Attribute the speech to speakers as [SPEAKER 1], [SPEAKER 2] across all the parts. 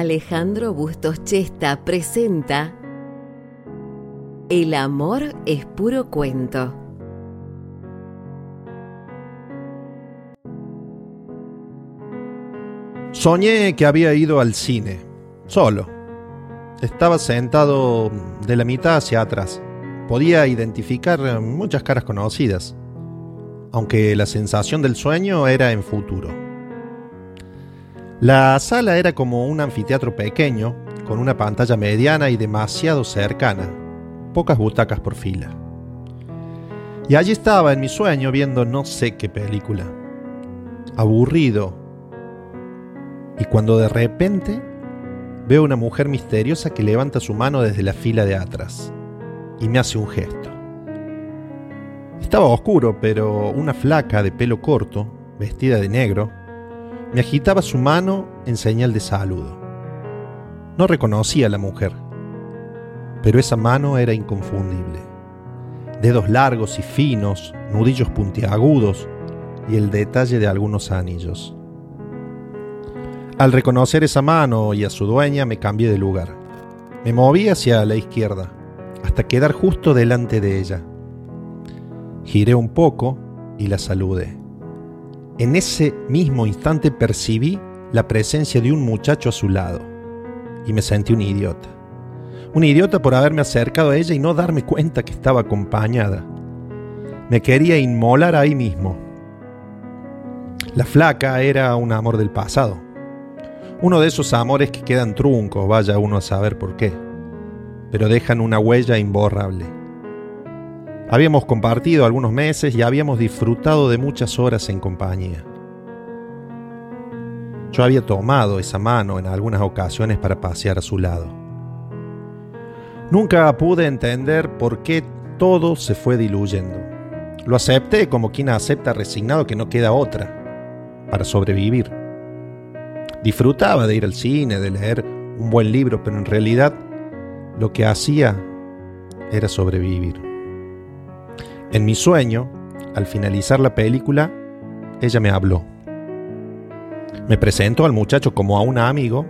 [SPEAKER 1] Alejandro Bustos Chesta presenta El amor es puro cuento.
[SPEAKER 2] Soñé que había ido al cine, solo. Estaba sentado de la mitad hacia atrás. Podía identificar muchas caras conocidas, aunque la sensación del sueño era en futuro. La sala era como un anfiteatro pequeño, con una pantalla mediana y demasiado cercana, pocas butacas por fila. Y allí estaba en mi sueño viendo no sé qué película. Aburrido, y cuando de repente veo una mujer misteriosa que levanta su mano desde la fila de atrás y me hace un gesto. Estaba oscuro, pero una flaca de pelo corto, vestida de negro, me agitaba su mano en señal de saludo. No reconocía a la mujer, pero esa mano era inconfundible. Dedos largos y finos, nudillos puntiagudos y el detalle de algunos anillos. Al reconocer esa mano y a su dueña me cambié de lugar. Me moví hacia la izquierda, hasta quedar justo delante de ella. Giré un poco y la saludé. En ese mismo instante percibí la presencia de un muchacho a su lado y me sentí un idiota. Un idiota por haberme acercado a ella y no darme cuenta que estaba acompañada. Me quería inmolar ahí mismo. La flaca era un amor del pasado uno de esos amores que quedan truncos, vaya uno a saber por qué, pero dejan una huella imborrable. Habíamos compartido algunos meses y habíamos disfrutado de muchas horas en compañía. Yo había tomado esa mano en algunas ocasiones para pasear a su lado. Nunca pude entender por qué todo se fue diluyendo. Lo acepté como quien acepta resignado que no queda otra para sobrevivir. Disfrutaba de ir al cine, de leer un buen libro, pero en realidad lo que hacía era sobrevivir. En mi sueño, al finalizar la película, ella me habló. Me presentó al muchacho como a un amigo,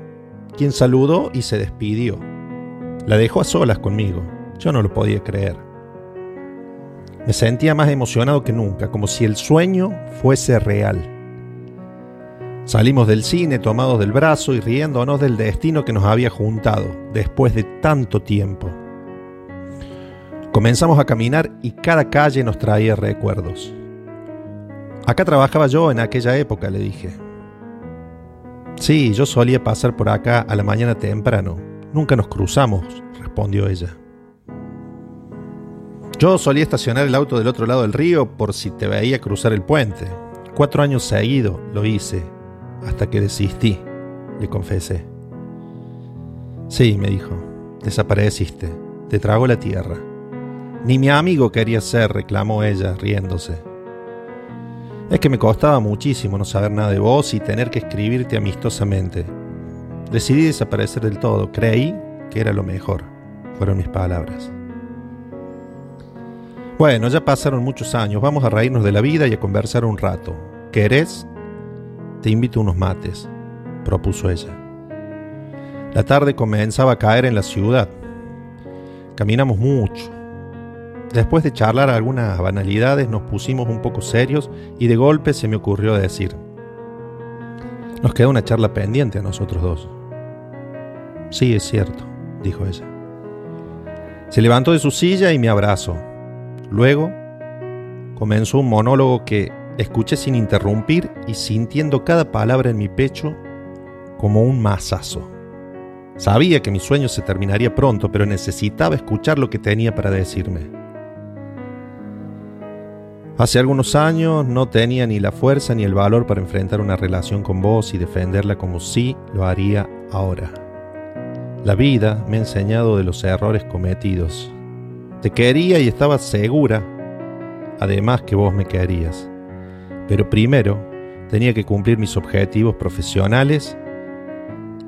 [SPEAKER 2] quien saludó y se despidió. La dejó a solas conmigo. Yo no lo podía creer. Me sentía más emocionado que nunca, como si el sueño fuese real. Salimos del cine tomados del brazo y riéndonos del destino que nos había juntado después de tanto tiempo. Comenzamos a caminar y cada calle nos traía recuerdos. Acá trabajaba yo en aquella época, le dije. Sí, yo solía pasar por acá a la mañana temprano. Nunca nos cruzamos, respondió ella. Yo solía estacionar el auto del otro lado del río por si te veía cruzar el puente. Cuatro años seguidos lo hice hasta que desistí, le confesé. Sí, me dijo, desapareciste, te tragó la tierra. Ni mi amigo quería ser, reclamó ella, riéndose. Es que me costaba muchísimo no saber nada de vos y tener que escribirte amistosamente. Decidí desaparecer del todo, creí que era lo mejor, fueron mis palabras. Bueno, ya pasaron muchos años, vamos a reírnos de la vida y a conversar un rato. ¿Querés? Te invito a unos mates, propuso ella. La tarde comenzaba a caer en la ciudad. Caminamos mucho. Después de charlar algunas banalidades nos pusimos un poco serios y de golpe se me ocurrió decir, nos queda una charla pendiente a nosotros dos. Sí, es cierto, dijo ella. Se levantó de su silla y me abrazó. Luego comenzó un monólogo que Escuché sin interrumpir y sintiendo cada palabra en mi pecho como un mazazo. Sabía que mi sueño se terminaría pronto, pero necesitaba escuchar lo que tenía para decirme. Hace algunos años no tenía ni la fuerza ni el valor para enfrentar una relación con vos y defenderla como sí lo haría ahora. La vida me ha enseñado de los errores cometidos. Te quería y estaba segura, además que vos me querías. Pero primero tenía que cumplir mis objetivos profesionales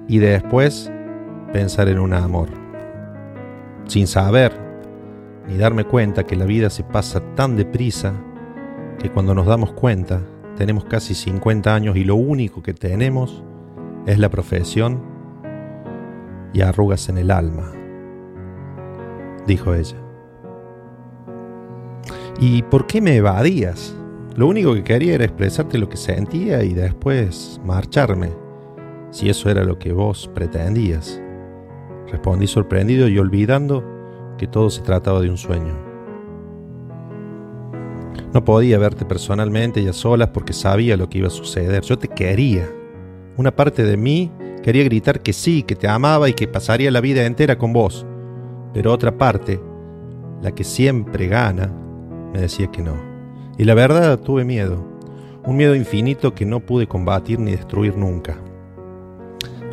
[SPEAKER 2] y después pensar en un amor. Sin saber ni darme cuenta que la vida se pasa tan deprisa que cuando nos damos cuenta tenemos casi 50 años y lo único que tenemos es la profesión y arrugas en el alma, dijo ella. ¿Y por qué me evadías? Lo único que quería era expresarte lo que sentía y después marcharme, si eso era lo que vos pretendías. Respondí sorprendido y olvidando que todo se trataba de un sueño. No podía verte personalmente y a solas porque sabía lo que iba a suceder. Yo te quería. Una parte de mí quería gritar que sí, que te amaba y que pasaría la vida entera con vos. Pero otra parte, la que siempre gana, me decía que no. Y la verdad tuve miedo. Un miedo infinito que no pude combatir ni destruir nunca.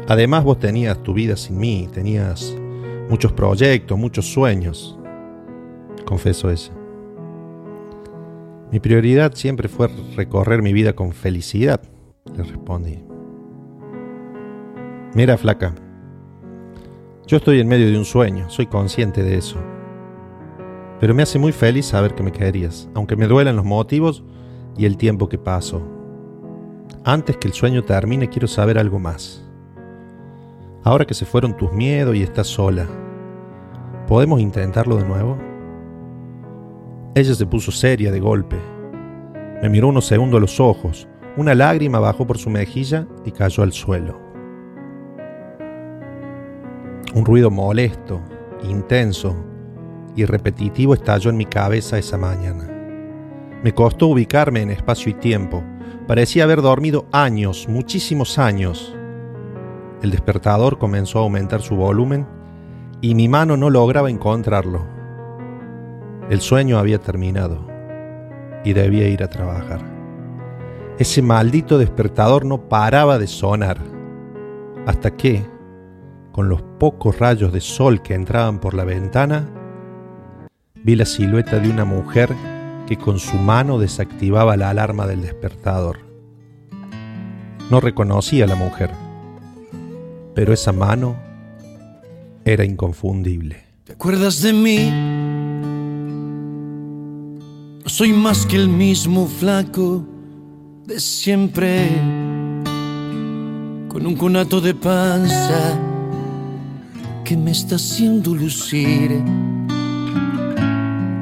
[SPEAKER 2] Además vos tenías tu vida sin mí, tenías muchos proyectos, muchos sueños. Confeso eso. Mi prioridad siempre fue recorrer mi vida con felicidad, le respondí. Mira, flaca, yo estoy en medio de un sueño, soy consciente de eso. Pero me hace muy feliz saber que me querías, aunque me duelan los motivos y el tiempo que paso. Antes que el sueño termine, quiero saber algo más. Ahora que se fueron tus miedos y estás sola, ¿podemos intentarlo de nuevo? Ella se puso seria de golpe. Me miró unos segundos a los ojos, una lágrima bajó por su mejilla y cayó al suelo. Un ruido molesto, intenso y repetitivo estalló en mi cabeza esa mañana. Me costó ubicarme en espacio y tiempo. Parecía haber dormido años, muchísimos años, el despertador comenzó a aumentar su volumen y mi mano no lograba encontrarlo. El sueño había terminado y debía ir a trabajar. Ese maldito despertador no paraba de sonar hasta que, con los pocos rayos de sol que entraban por la ventana, vi la silueta de una mujer que con su mano desactivaba la alarma del despertador. No reconocí a la mujer pero esa mano era inconfundible.
[SPEAKER 3] ¿Te acuerdas de mí? No soy más que el mismo flaco de siempre, con un conato de panza que me está haciendo lucir,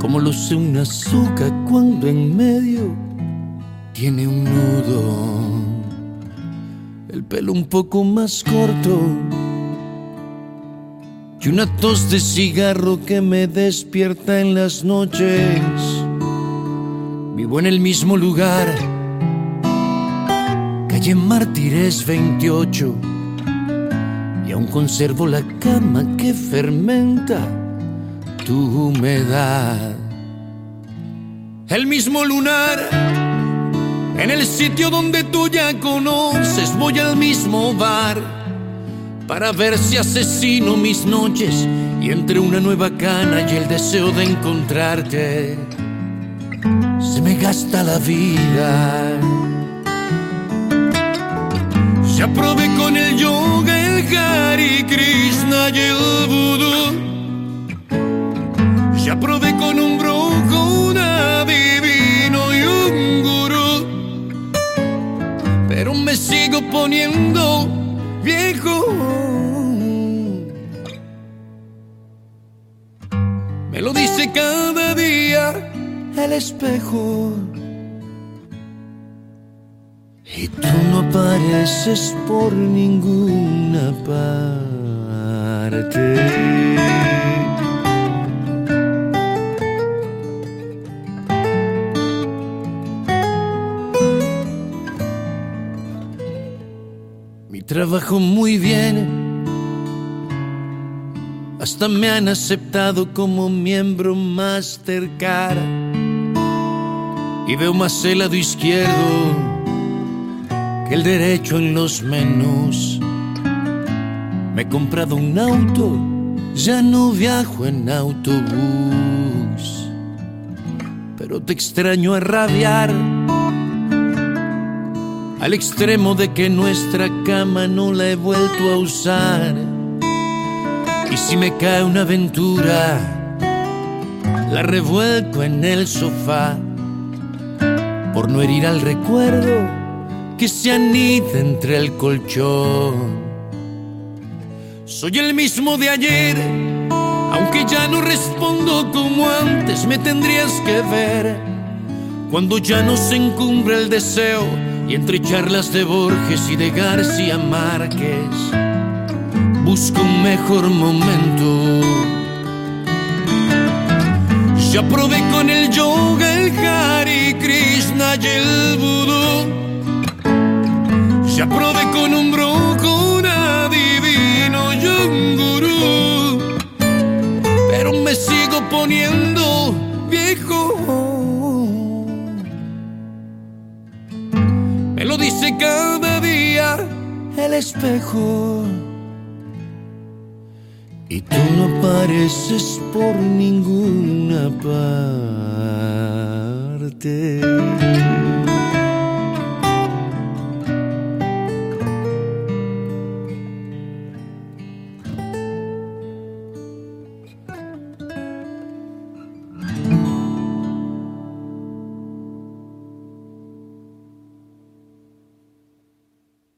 [SPEAKER 3] como luce un azúcar cuando en medio tiene un nudo. El pelo un poco más corto y una tos de cigarro que me despierta en las noches. Vivo en el mismo lugar, calle Mártires 28, y aún conservo la cama que fermenta tu humedad. El mismo lunar en el sitio donde tú ya conoces, voy al mismo bar para ver si asesino mis noches y entre una nueva cana y el deseo de encontrarte se me gasta la vida. Ya probé con el yoga, el Hari Krishna y el vudú. Ya probé con un brujo, una me sigo poniendo viejo. Me lo dice cada día el espejo. Y tú no apareces por ninguna parte. trabajo muy bien. Hasta me han aceptado como miembro Mastercard. Y veo más el lado izquierdo que el derecho en los menús. Me he comprado un auto, ya no viajo en autobús. Pero te extraño a rabiar al extremo de que nuestra cama no la he vuelto a usar. Y si me cae una aventura, la revuelco en el sofá, por no herir al recuerdo que se anida entre el colchón. Soy el mismo de ayer, aunque ya no respondo como antes, me tendrías que ver. Cuando ya no se encumbra el deseo y entre charlas de Borges y de García Márquez, busco un mejor momento. Ya probé con el yoga, el Hari Krishna y el vudú. Ya probé con un brujo, un adivino y un gurú. Pero me sigo poniendo viejo. Me lo dice cada día el espejo. Y tú no apareces por ninguna parte.